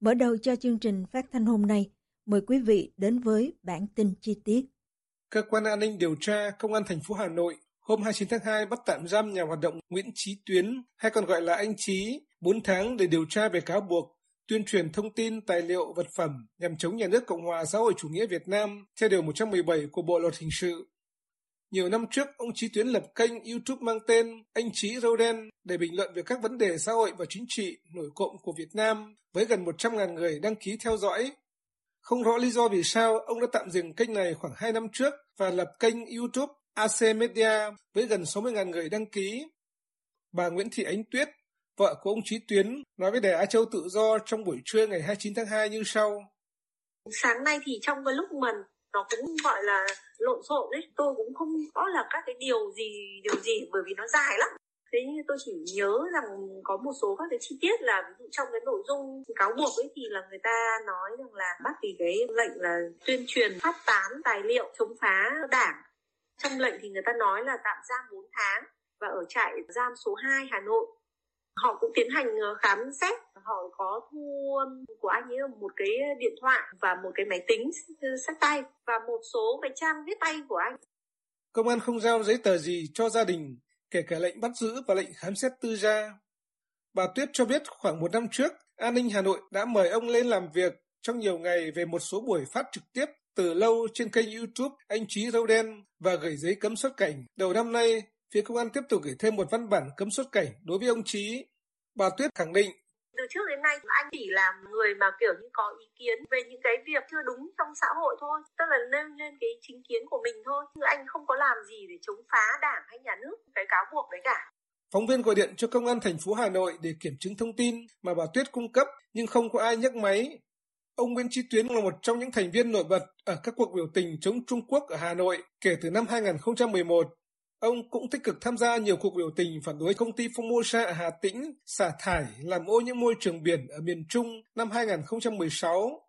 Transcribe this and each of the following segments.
Mở đầu cho chương trình phát thanh hôm nay, mời quý vị đến với bản tin chi tiết. Cơ quan an ninh điều tra Công an thành phố Hà Nội hôm 29 tháng 2 bắt tạm giam nhà hoạt động Nguyễn Chí Tuyến, hay còn gọi là anh Chí, 4 tháng để điều tra về cáo buộc tuyên truyền thông tin, tài liệu, vật phẩm nhằm chống nhà nước Cộng hòa xã hội chủ nghĩa Việt Nam theo điều 117 của Bộ Luật Hình sự. Nhiều năm trước, ông Chí Tuyến lập kênh YouTube mang tên Anh Chí Râu Đen để bình luận về các vấn đề xã hội và chính trị nổi cộng của Việt Nam với gần 100.000 người đăng ký theo dõi. Không rõ lý do vì sao ông đã tạm dừng kênh này khoảng 2 năm trước và lập kênh YouTube AC Media với gần 60.000 người đăng ký. Bà Nguyễn Thị Ánh Tuyết, vợ của ông Chí Tuyến, nói với Đài Á Châu Tự Do trong buổi trưa ngày 29 tháng 2 như sau. Sáng nay thì trong cái lúc mình nó cũng gọi là lộn xộn đấy tôi cũng không rõ là các cái điều gì điều gì, bởi vì nó dài lắm. Thế nhưng tôi chỉ nhớ rằng có một số các cái chi tiết là ví dụ trong cái nội dung cáo buộc ấy thì là người ta nói rằng là bắt vì cái lệnh là tuyên truyền phát tán tài liệu chống phá đảng. Trong lệnh thì người ta nói là tạm giam 4 tháng và ở trại giam số 2 Hà Nội họ cũng tiến hành ờ, khám xét họ có thu của anh ấy một cái điện thoại và một cái máy tính sách tay và một số cái trang viết tay của anh Công an không giao giấy tờ gì cho gia đình, kể cả lệnh bắt giữ và lệnh khám xét tư gia. Bà Tuyết cho biết khoảng một năm trước, An ninh Hà Nội đã mời ông lên làm việc trong nhiều ngày về một số buổi phát trực tiếp từ lâu trên kênh YouTube Anh Trí Râu Đen và gửi giấy cấm xuất cảnh. Đầu năm nay, phía công an tiếp tục gửi thêm một văn bản cấm xuất cảnh đối với ông Trí. Bà Tuyết khẳng định. Từ trước đến nay anh chỉ là người mà kiểu như có ý kiến về những cái việc chưa đúng trong xã hội thôi. Tức là nêu lên cái chính kiến của mình thôi. Chứ anh không có làm gì để chống phá đảng hay nhà nước cái cáo buộc đấy cả. Phóng viên gọi điện cho công an thành phố Hà Nội để kiểm chứng thông tin mà bà Tuyết cung cấp nhưng không có ai nhấc máy. Ông Nguyễn Chí Tuyến là một trong những thành viên nổi bật ở các cuộc biểu tình chống Trung Quốc ở Hà Nội kể từ năm 2011 Ông cũng tích cực tham gia nhiều cuộc biểu tình phản đối công ty Formosa ở Hà Tĩnh xả thải làm ô nhiễm môi trường biển ở miền Trung năm 2016.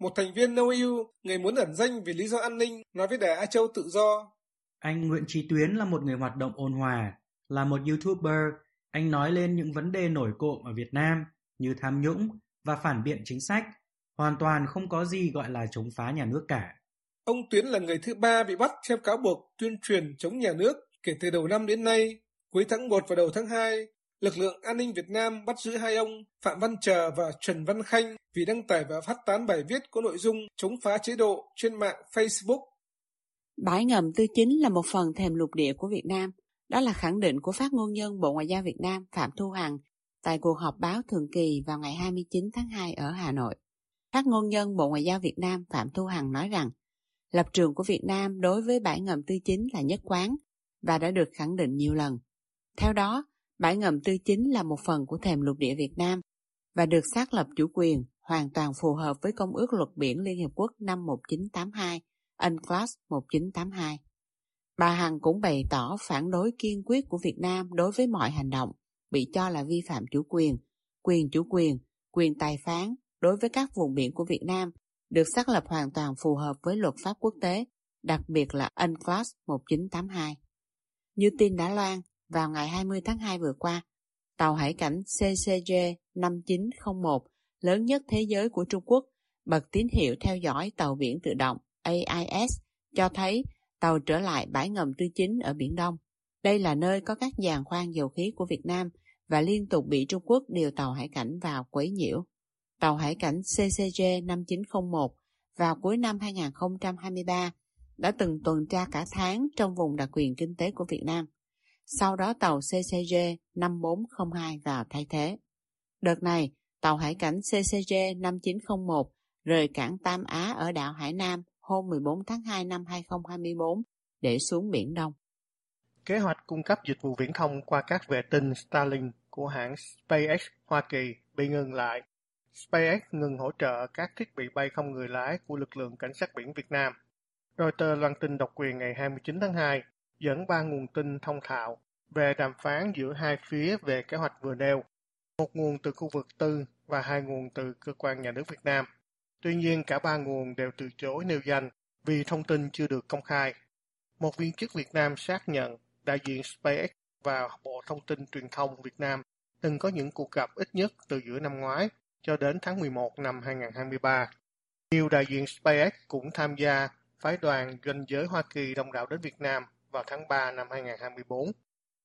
Một thành viên No yêu, người muốn ẩn danh vì lý do an ninh, nói với Đài Á Châu tự do. Anh Nguyễn Trí Tuyến là một người hoạt động ôn hòa, là một YouTuber. Anh nói lên những vấn đề nổi cộm ở Việt Nam như tham nhũng và phản biện chính sách, hoàn toàn không có gì gọi là chống phá nhà nước cả. Ông Tuyến là người thứ ba bị bắt theo cáo buộc tuyên truyền chống nhà nước Kể từ đầu năm đến nay, cuối tháng 1 và đầu tháng 2, lực lượng an ninh Việt Nam bắt giữ hai ông Phạm Văn Trờ và Trần Văn Khanh vì đăng tải và phát tán bài viết có nội dung chống phá chế độ trên mạng Facebook. Bãi ngầm tư chính là một phần thềm lục địa của Việt Nam. Đó là khẳng định của phát ngôn nhân Bộ Ngoại giao Việt Nam Phạm Thu Hằng tại cuộc họp báo thường kỳ vào ngày 29 tháng 2 ở Hà Nội. Phát ngôn nhân Bộ Ngoại giao Việt Nam Phạm Thu Hằng nói rằng lập trường của Việt Nam đối với bãi ngầm tư chính là nhất quán và đã được khẳng định nhiều lần. Theo đó, bãi ngầm tư chính là một phần của thềm lục địa Việt Nam và được xác lập chủ quyền hoàn toàn phù hợp với Công ước Luật Biển Liên Hiệp Quốc năm 1982, UNCLOS 1982. Bà Hằng cũng bày tỏ phản đối kiên quyết của Việt Nam đối với mọi hành động bị cho là vi phạm chủ quyền, quyền chủ quyền, quyền tài phán đối với các vùng biển của Việt Nam được xác lập hoàn toàn phù hợp với luật pháp quốc tế, đặc biệt là UNCLOS 1982. Như tin đã loan, vào ngày 20 tháng 2 vừa qua, tàu hải cảnh CCG 5901 lớn nhất thế giới của Trung Quốc bật tín hiệu theo dõi tàu biển tự động AIS cho thấy tàu trở lại bãi ngầm tư chính ở Biển Đông. Đây là nơi có các giàn khoan dầu khí của Việt Nam và liên tục bị Trung Quốc điều tàu hải cảnh vào quấy nhiễu. Tàu hải cảnh CCG 5901 vào cuối năm 2023 đã từng tuần tra cả tháng trong vùng đặc quyền kinh tế của Việt Nam. Sau đó tàu CCG 5402 vào thay thế. Đợt này, tàu hải cảnh CCG 5901 rời cảng Tam Á ở đảo Hải Nam hôm 14 tháng 2 năm 2024 để xuống Biển Đông. Kế hoạch cung cấp dịch vụ viễn thông qua các vệ tinh Starlink của hãng SpaceX Hoa Kỳ bị ngừng lại. SpaceX ngừng hỗ trợ các thiết bị bay không người lái của lực lượng cảnh sát biển Việt Nam. Reuters loan tin độc quyền ngày 29 tháng 2 dẫn ba nguồn tin thông thạo về đàm phán giữa hai phía về kế hoạch vừa nêu. Một nguồn từ khu vực tư và hai nguồn từ cơ quan nhà nước Việt Nam. Tuy nhiên, cả ba nguồn đều từ chối nêu danh vì thông tin chưa được công khai. Một viên chức Việt Nam xác nhận đại diện SpaceX và Bộ Thông tin Truyền thông Việt Nam từng có những cuộc gặp ít nhất từ giữa năm ngoái cho đến tháng 11 năm 2023. Nhiều đại diện SpaceX cũng tham gia phái đoàn doanh giới Hoa Kỳ đông đảo đến Việt Nam vào tháng 3 năm 2024.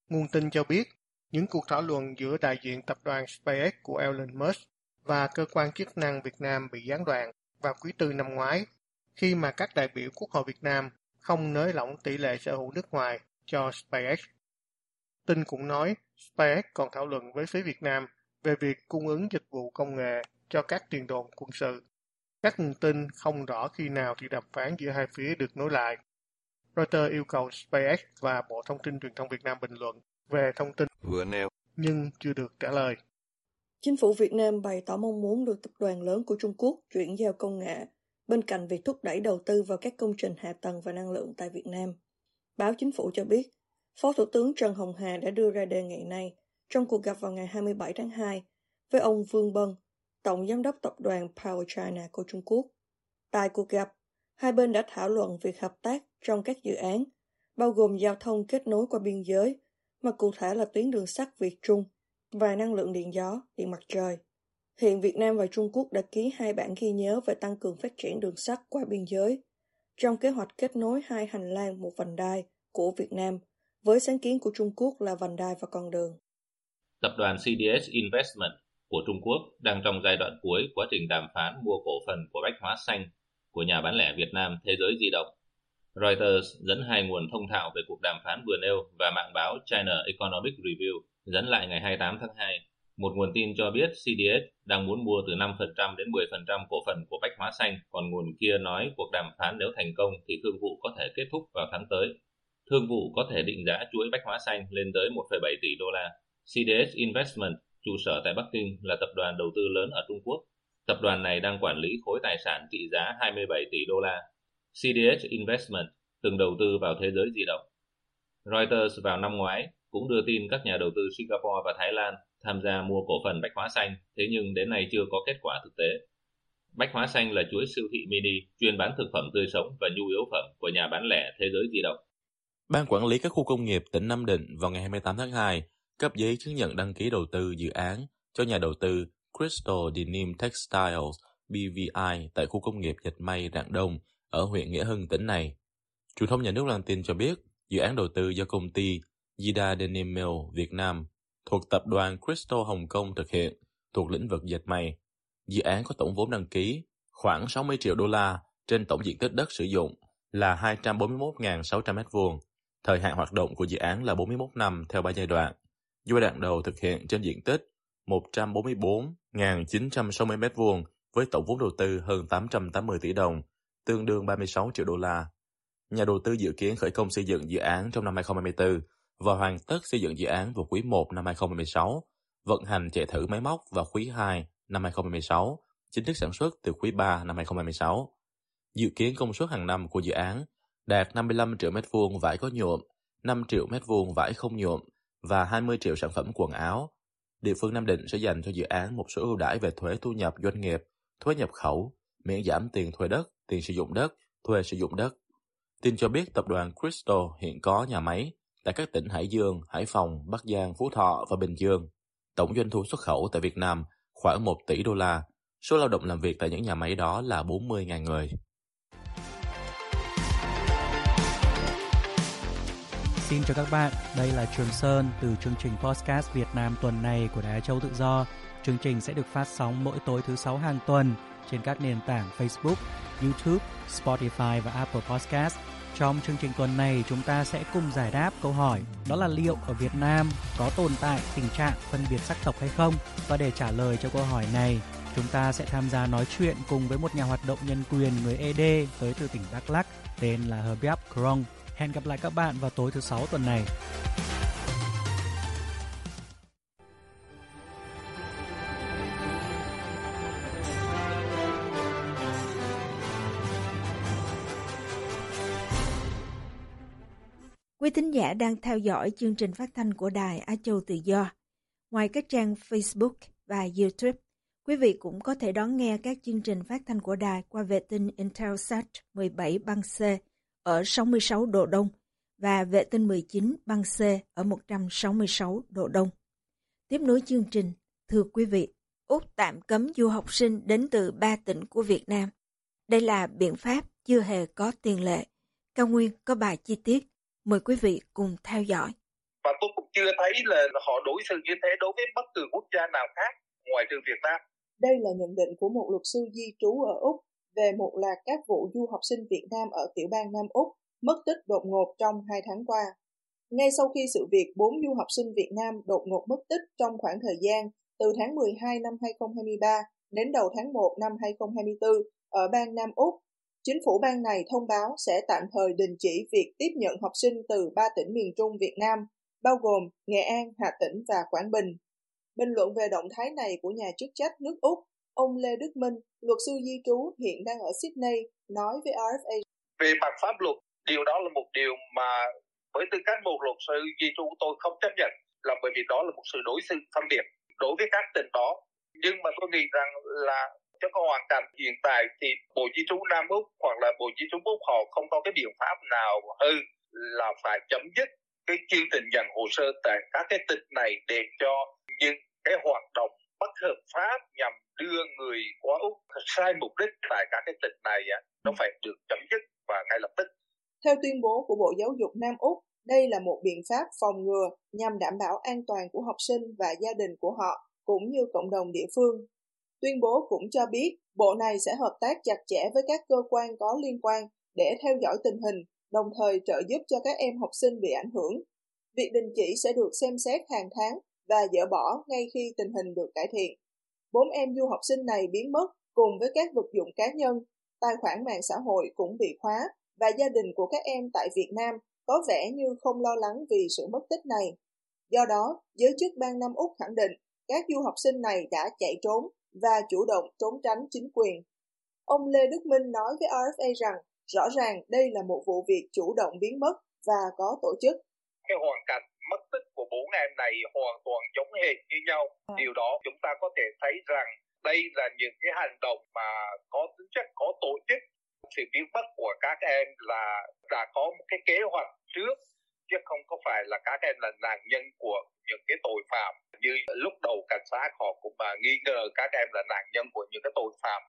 Nguồn tin cho biết, những cuộc thảo luận giữa đại diện tập đoàn SpaceX của Elon Musk và cơ quan chức năng Việt Nam bị gián đoạn vào quý tư năm ngoái, khi mà các đại biểu Quốc hội Việt Nam không nới lỏng tỷ lệ sở hữu nước ngoài cho SpaceX. Tin cũng nói SpaceX còn thảo luận với phía Việt Nam về việc cung ứng dịch vụ công nghệ cho các tiền đồn quân sự. Các nguồn tin không rõ khi nào thì đàm phán giữa hai phía được nối lại. Reuters yêu cầu SpaceX và Bộ Thông tin Truyền thông Việt Nam bình luận về thông tin vừa nêu, nhưng chưa được trả lời. Chính phủ Việt Nam bày tỏ mong muốn được tập đoàn lớn của Trung Quốc chuyển giao công nghệ, bên cạnh việc thúc đẩy đầu tư vào các công trình hạ tầng và năng lượng tại Việt Nam. Báo Chính phủ cho biết, Phó Thủ tướng Trần Hồng Hà đã đưa ra đề nghị này trong cuộc gặp vào ngày 27 tháng 2 với ông Vương Bân, Tổng Giám đốc Tập đoàn Power China của Trung Quốc. Tại cuộc gặp, hai bên đã thảo luận việc hợp tác trong các dự án, bao gồm giao thông kết nối qua biên giới, mà cụ thể là tuyến đường sắt Việt Trung và năng lượng điện gió, điện mặt trời. Hiện Việt Nam và Trung Quốc đã ký hai bản ghi nhớ về tăng cường phát triển đường sắt qua biên giới, trong kế hoạch kết nối hai hành lang một vành đai của Việt Nam với sáng kiến của Trung Quốc là vành đai và con đường. Tập đoàn CDS Investment của Trung Quốc đang trong giai đoạn cuối quá trình đàm phán mua cổ phần của Bách Hóa Xanh của nhà bán lẻ Việt Nam Thế giới di động. Reuters dẫn hai nguồn thông thạo về cuộc đàm phán vừa nêu và mạng báo China Economic Review dẫn lại ngày 28 tháng 2. Một nguồn tin cho biết CDS đang muốn mua từ 5% đến 10% cổ phần của Bách Hóa Xanh, còn nguồn kia nói cuộc đàm phán nếu thành công thì thương vụ có thể kết thúc vào tháng tới. Thương vụ có thể định giá chuỗi Bách Hóa Xanh lên tới 1,7 tỷ đô la. CDS Investment, trụ sở tại Bắc Kinh, là tập đoàn đầu tư lớn ở Trung Quốc. Tập đoàn này đang quản lý khối tài sản trị giá 27 tỷ đô la. Cdh Investment từng đầu tư vào thế giới di động. Reuters vào năm ngoái cũng đưa tin các nhà đầu tư Singapore và Thái Lan tham gia mua cổ phần Bách Hóa Xanh, thế nhưng đến nay chưa có kết quả thực tế. Bách Hóa Xanh là chuỗi siêu thị mini chuyên bán thực phẩm tươi sống và nhu yếu phẩm của nhà bán lẻ thế giới di động. Ban quản lý các khu công nghiệp tỉnh Nam Định vào ngày 28 tháng 2 cấp giấy chứng nhận đăng ký đầu tư dự án cho nhà đầu tư Crystal Denim Textiles BVI tại khu công nghiệp dệt may, Rạng Đông, ở huyện Nghĩa Hưng, tỉnh này. Truyền thông nhà nước loan tin cho biết, dự án đầu tư do công ty Yida Denim Mill Việt Nam thuộc tập đoàn Crystal Hồng Kông thực hiện thuộc lĩnh vực dệt may. Dự án có tổng vốn đăng ký khoảng 60 triệu đô la trên tổng diện tích đất sử dụng là 241.600 m2 Thời hạn hoạt động của dự án là 41 năm theo 3 giai đoạn. Giai đoạn đầu thực hiện trên diện tích 144.960 m2 với tổng vốn đầu tư hơn 880 tỷ đồng, tương đương 36 triệu đô la. Nhà đầu tư dự kiến khởi công xây dựng dự án trong năm 2024 và hoàn tất xây dựng dự án vào quý 1 năm 2026, vận hành chạy thử máy móc vào quý 2 năm 2026, chính thức sản xuất từ quý 3 năm 2026. Dự kiến công suất hàng năm của dự án đạt 55 triệu mét vuông vải có nhuộm, 5 triệu mét vuông vải không nhuộm và 20 triệu sản phẩm quần áo. Địa phương Nam Định sẽ dành cho dự án một số ưu đãi về thuế thu nhập doanh nghiệp, thuế nhập khẩu, miễn giảm tiền thuê đất, tiền sử dụng đất, thuê sử dụng đất. Tin cho biết tập đoàn Crystal hiện có nhà máy tại các tỉnh Hải Dương, Hải Phòng, Bắc Giang, Phú Thọ và Bình Dương. Tổng doanh thu xuất khẩu tại Việt Nam khoảng 1 tỷ đô la. Số lao động làm việc tại những nhà máy đó là 40.000 người. Xin chào các bạn, đây là Trường Sơn từ chương trình Podcast Việt Nam tuần này của Đài Châu Tự Do. Chương trình sẽ được phát sóng mỗi tối thứ sáu hàng tuần trên các nền tảng Facebook, YouTube, Spotify và Apple Podcast. Trong chương trình tuần này, chúng ta sẽ cùng giải đáp câu hỏi đó là liệu ở Việt Nam có tồn tại tình trạng phân biệt sắc tộc hay không? Và để trả lời cho câu hỏi này, chúng ta sẽ tham gia nói chuyện cùng với một nhà hoạt động nhân quyền người ED tới từ tỉnh Đắk Lắk tên là Herbiap Krong. Hẹn gặp lại các bạn vào tối thứ sáu tuần này. Quý thính giả đang theo dõi chương trình phát thanh của Đài Á Châu Tự Do. Ngoài các trang Facebook và YouTube, quý vị cũng có thể đón nghe các chương trình phát thanh của đài qua vệ tinh Intelsat 17 băng C ở 66 độ Đông và vệ tinh 19 băng C ở 166 độ Đông. Tiếp nối chương trình, thưa quý vị, Úc tạm cấm du học sinh đến từ ba tỉnh của Việt Nam. Đây là biện pháp chưa hề có tiền lệ. Cao Nguyên có bài chi tiết. Mời quý vị cùng theo dõi. Và tôi cũng chưa thấy là họ đối xử như thế đối với bất cứ quốc gia nào khác ngoài trừ Việt Nam. Đây là nhận định của một luật sư di trú ở Úc về một loạt các vụ du học sinh Việt Nam ở tiểu bang Nam Úc mất tích đột ngột trong hai tháng qua. Ngay sau khi sự việc bốn du học sinh Việt Nam đột ngột mất tích trong khoảng thời gian từ tháng 12 năm 2023 đến đầu tháng 1 năm 2024 ở bang Nam Úc, chính phủ bang này thông báo sẽ tạm thời đình chỉ việc tiếp nhận học sinh từ ba tỉnh miền Trung Việt Nam, bao gồm Nghệ An, Hà Tĩnh và Quảng Bình. Bình luận về động thái này của nhà chức trách nước Úc, ông Lê Đức Minh, luật sư di trú hiện đang ở Sydney, nói với RFA. Về mặt pháp luật, điều đó là một điều mà với tư cách một luật sư di trú tôi không chấp nhận là bởi vì đó là một sự đối xử phân biệt đối với các tỉnh đó. Nhưng mà tôi nghĩ rằng là cho hoàn cảnh hiện tại thì Bộ Di trú Nam Úc hoặc là Bộ Di trú Úc họ không có cái biện pháp nào hơn là phải chấm dứt cái chương trình nhận hồ sơ tại các cái tỉnh này để cho những cái hoạt động bất hợp pháp nhằm đưa người qua Úc sai mục đích tại các cái tỉnh này nó phải được chấm dứt và ngay lập tức. Theo tuyên bố của Bộ Giáo dục Nam Úc, đây là một biện pháp phòng ngừa nhằm đảm bảo an toàn của học sinh và gia đình của họ cũng như cộng đồng địa phương. Tuyên bố cũng cho biết bộ này sẽ hợp tác chặt chẽ với các cơ quan có liên quan để theo dõi tình hình, đồng thời trợ giúp cho các em học sinh bị ảnh hưởng. Việc đình chỉ sẽ được xem xét hàng tháng và dỡ bỏ ngay khi tình hình được cải thiện. Bốn em du học sinh này biến mất cùng với các vật dụng cá nhân, tài khoản mạng xã hội cũng bị khóa và gia đình của các em tại Việt Nam có vẻ như không lo lắng vì sự mất tích này. Do đó, giới chức bang Nam Úc khẳng định các du học sinh này đã chạy trốn và chủ động trốn tránh chính quyền. Ông Lê Đức Minh nói với RFA rằng rõ ràng đây là một vụ việc chủ động biến mất và có tổ chức. Cái hoàn cảnh mất tích bốn em này hoàn toàn giống hệt như nhau. À. Điều đó chúng ta có thể thấy rằng đây là những cái hành động mà có tính chất có tổ chức sự biến mất của các em là đã có một cái kế hoạch trước chứ không có phải là các em là nạn nhân của những cái tội phạm như lúc đầu cảnh sát họ cũng mà nghi ngờ các em là nạn nhân của những cái tội phạm.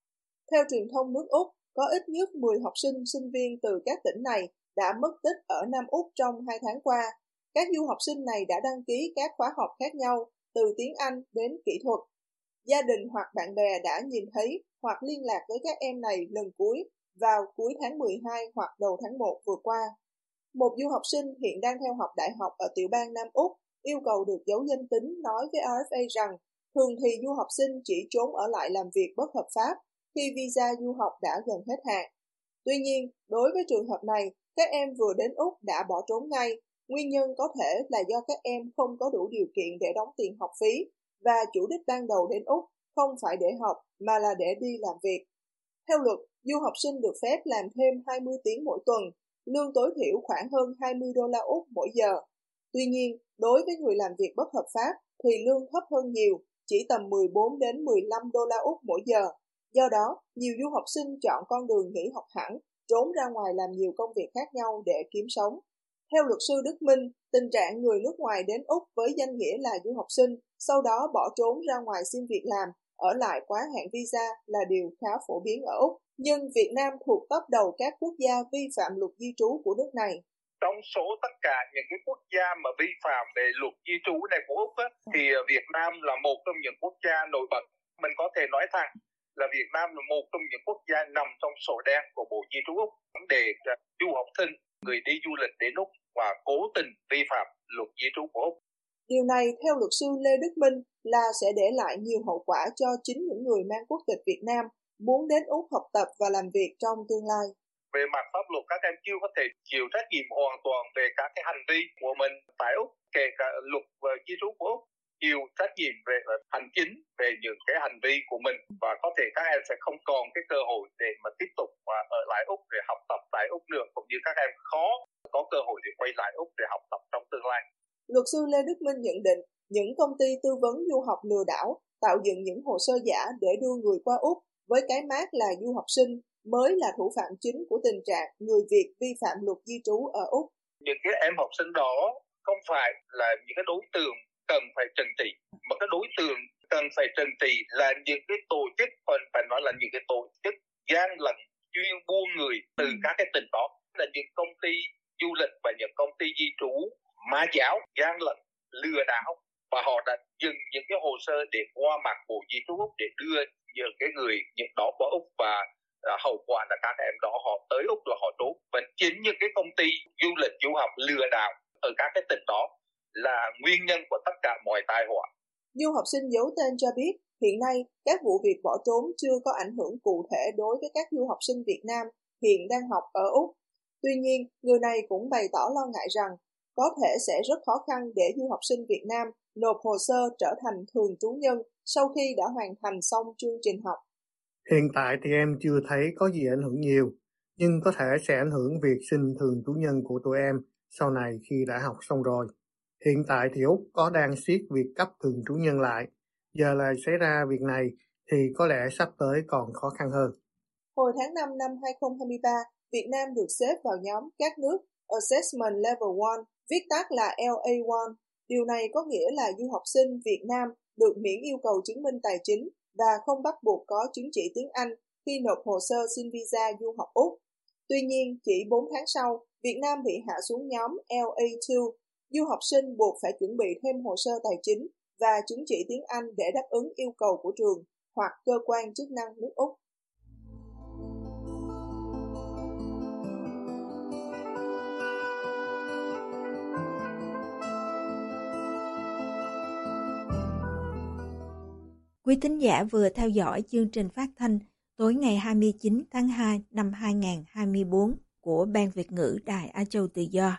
Theo truyền thông nước Úc, có ít nhất 10 học sinh, sinh viên từ các tỉnh này đã mất tích ở Nam Úc trong hai tháng qua. Các du học sinh này đã đăng ký các khóa học khác nhau, từ tiếng Anh đến kỹ thuật. Gia đình hoặc bạn bè đã nhìn thấy hoặc liên lạc với các em này lần cuối vào cuối tháng 12 hoặc đầu tháng 1 vừa qua. Một du học sinh hiện đang theo học đại học ở tiểu bang Nam Úc yêu cầu được giấu danh tính nói với RFA rằng thường thì du học sinh chỉ trốn ở lại làm việc bất hợp pháp khi visa du học đã gần hết hạn. Tuy nhiên, đối với trường hợp này, các em vừa đến Úc đã bỏ trốn ngay. Nguyên nhân có thể là do các em không có đủ điều kiện để đóng tiền học phí và chủ đích ban đầu đến Úc không phải để học mà là để đi làm việc. Theo luật, du học sinh được phép làm thêm 20 tiếng mỗi tuần, lương tối thiểu khoảng hơn 20 đô la Úc mỗi giờ. Tuy nhiên, đối với người làm việc bất hợp pháp thì lương thấp hơn nhiều, chỉ tầm 14 đến 15 đô la Úc mỗi giờ. Do đó, nhiều du học sinh chọn con đường nghỉ học hẳn, trốn ra ngoài làm nhiều công việc khác nhau để kiếm sống. Theo luật sư Đức Minh, tình trạng người nước ngoài đến Úc với danh nghĩa là du học sinh, sau đó bỏ trốn ra ngoài xin việc làm, ở lại quá hạn visa là điều khá phổ biến ở Úc. Nhưng Việt Nam thuộc top đầu các quốc gia vi phạm luật di trú của nước này. trong số tất cả những cái quốc gia mà vi phạm về luật di trú này của úc á, thì ờ, Việt Nam là một trong những quốc gia nổi bật. Mình có thể nói thẳng là Việt Nam là một trong những quốc gia nằm trong sổ đen của Bộ Di trú Úc vấn đề ờ, du học sinh người đi du lịch đến Úc và cố tình vi phạm luật di trú của Úc. Điều này theo luật sư Lê Đức Minh là sẽ để lại nhiều hậu quả cho chính những người mang quốc tịch Việt Nam muốn đến Úc học tập và làm việc trong tương lai. Về mặt pháp luật các em chưa có thể chịu trách nhiệm hoàn toàn về các cái hành vi của mình tại Úc, kể cả luật và di trú của Úc chịu trách nhiệm về hành chính về những cái hành vi của mình và có thể các em sẽ không còn cái cơ hội để mà tiếp tục và ở lại úc để học tập tại nữa cũng như các em khó có cơ hội để quay lại úc để học tập trong tương lai luật sư lê đức minh nhận định những công ty tư vấn du học lừa đảo tạo dựng những hồ sơ giả để đưa người qua úc với cái mát là du học sinh mới là thủ phạm chính của tình trạng người Việt vi phạm luật di trú ở Úc. Những cái em học sinh đó không phải là những cái đối tượng cần phải trừng trị mà cái đối tượng cần phải trừng trị là những cái tổ chức còn phải nói là những cái tổ chức gian lận chuyên buôn người từ ừ. các cái tỉnh đó là những công ty du lịch và những công ty di trú ma giáo gian lận lừa đảo và họ đã dừng những cái hồ sơ để qua mặt bộ di trú úc để đưa những cái người những đó qua úc và à, hậu quả là các em đó họ tới úc là họ trốn và chính những cái công ty du lịch du học lừa đảo ở các cái tỉnh đó là nguyên nhân của tất cả mọi tai họa. Du học sinh giấu tên cho biết, hiện nay các vụ việc bỏ trốn chưa có ảnh hưởng cụ thể đối với các du học sinh Việt Nam hiện đang học ở Úc. Tuy nhiên, người này cũng bày tỏ lo ngại rằng có thể sẽ rất khó khăn để du học sinh Việt Nam nộp hồ sơ trở thành thường trú nhân sau khi đã hoàn thành xong chương trình học. Hiện tại thì em chưa thấy có gì ảnh hưởng nhiều, nhưng có thể sẽ ảnh hưởng việc xin thường trú nhân của tụi em sau này khi đã học xong rồi. Hiện tại thì Úc có đang siết việc cấp thường trú nhân lại. Giờ là xảy ra việc này thì có lẽ sắp tới còn khó khăn hơn. Hồi tháng 5 năm 2023, Việt Nam được xếp vào nhóm các nước Assessment Level 1, viết tắt là LA1. Điều này có nghĩa là du học sinh Việt Nam được miễn yêu cầu chứng minh tài chính và không bắt buộc có chứng chỉ tiếng Anh khi nộp hồ sơ xin visa du học Úc. Tuy nhiên, chỉ 4 tháng sau, Việt Nam bị hạ xuống nhóm LA2 du học sinh buộc phải chuẩn bị thêm hồ sơ tài chính và chứng chỉ tiếng Anh để đáp ứng yêu cầu của trường hoặc cơ quan chức năng nước Úc. Quý thính giả vừa theo dõi chương trình phát thanh tối ngày 29 tháng 2 năm 2024 của Ban Việt ngữ Đài Á Châu Tự Do.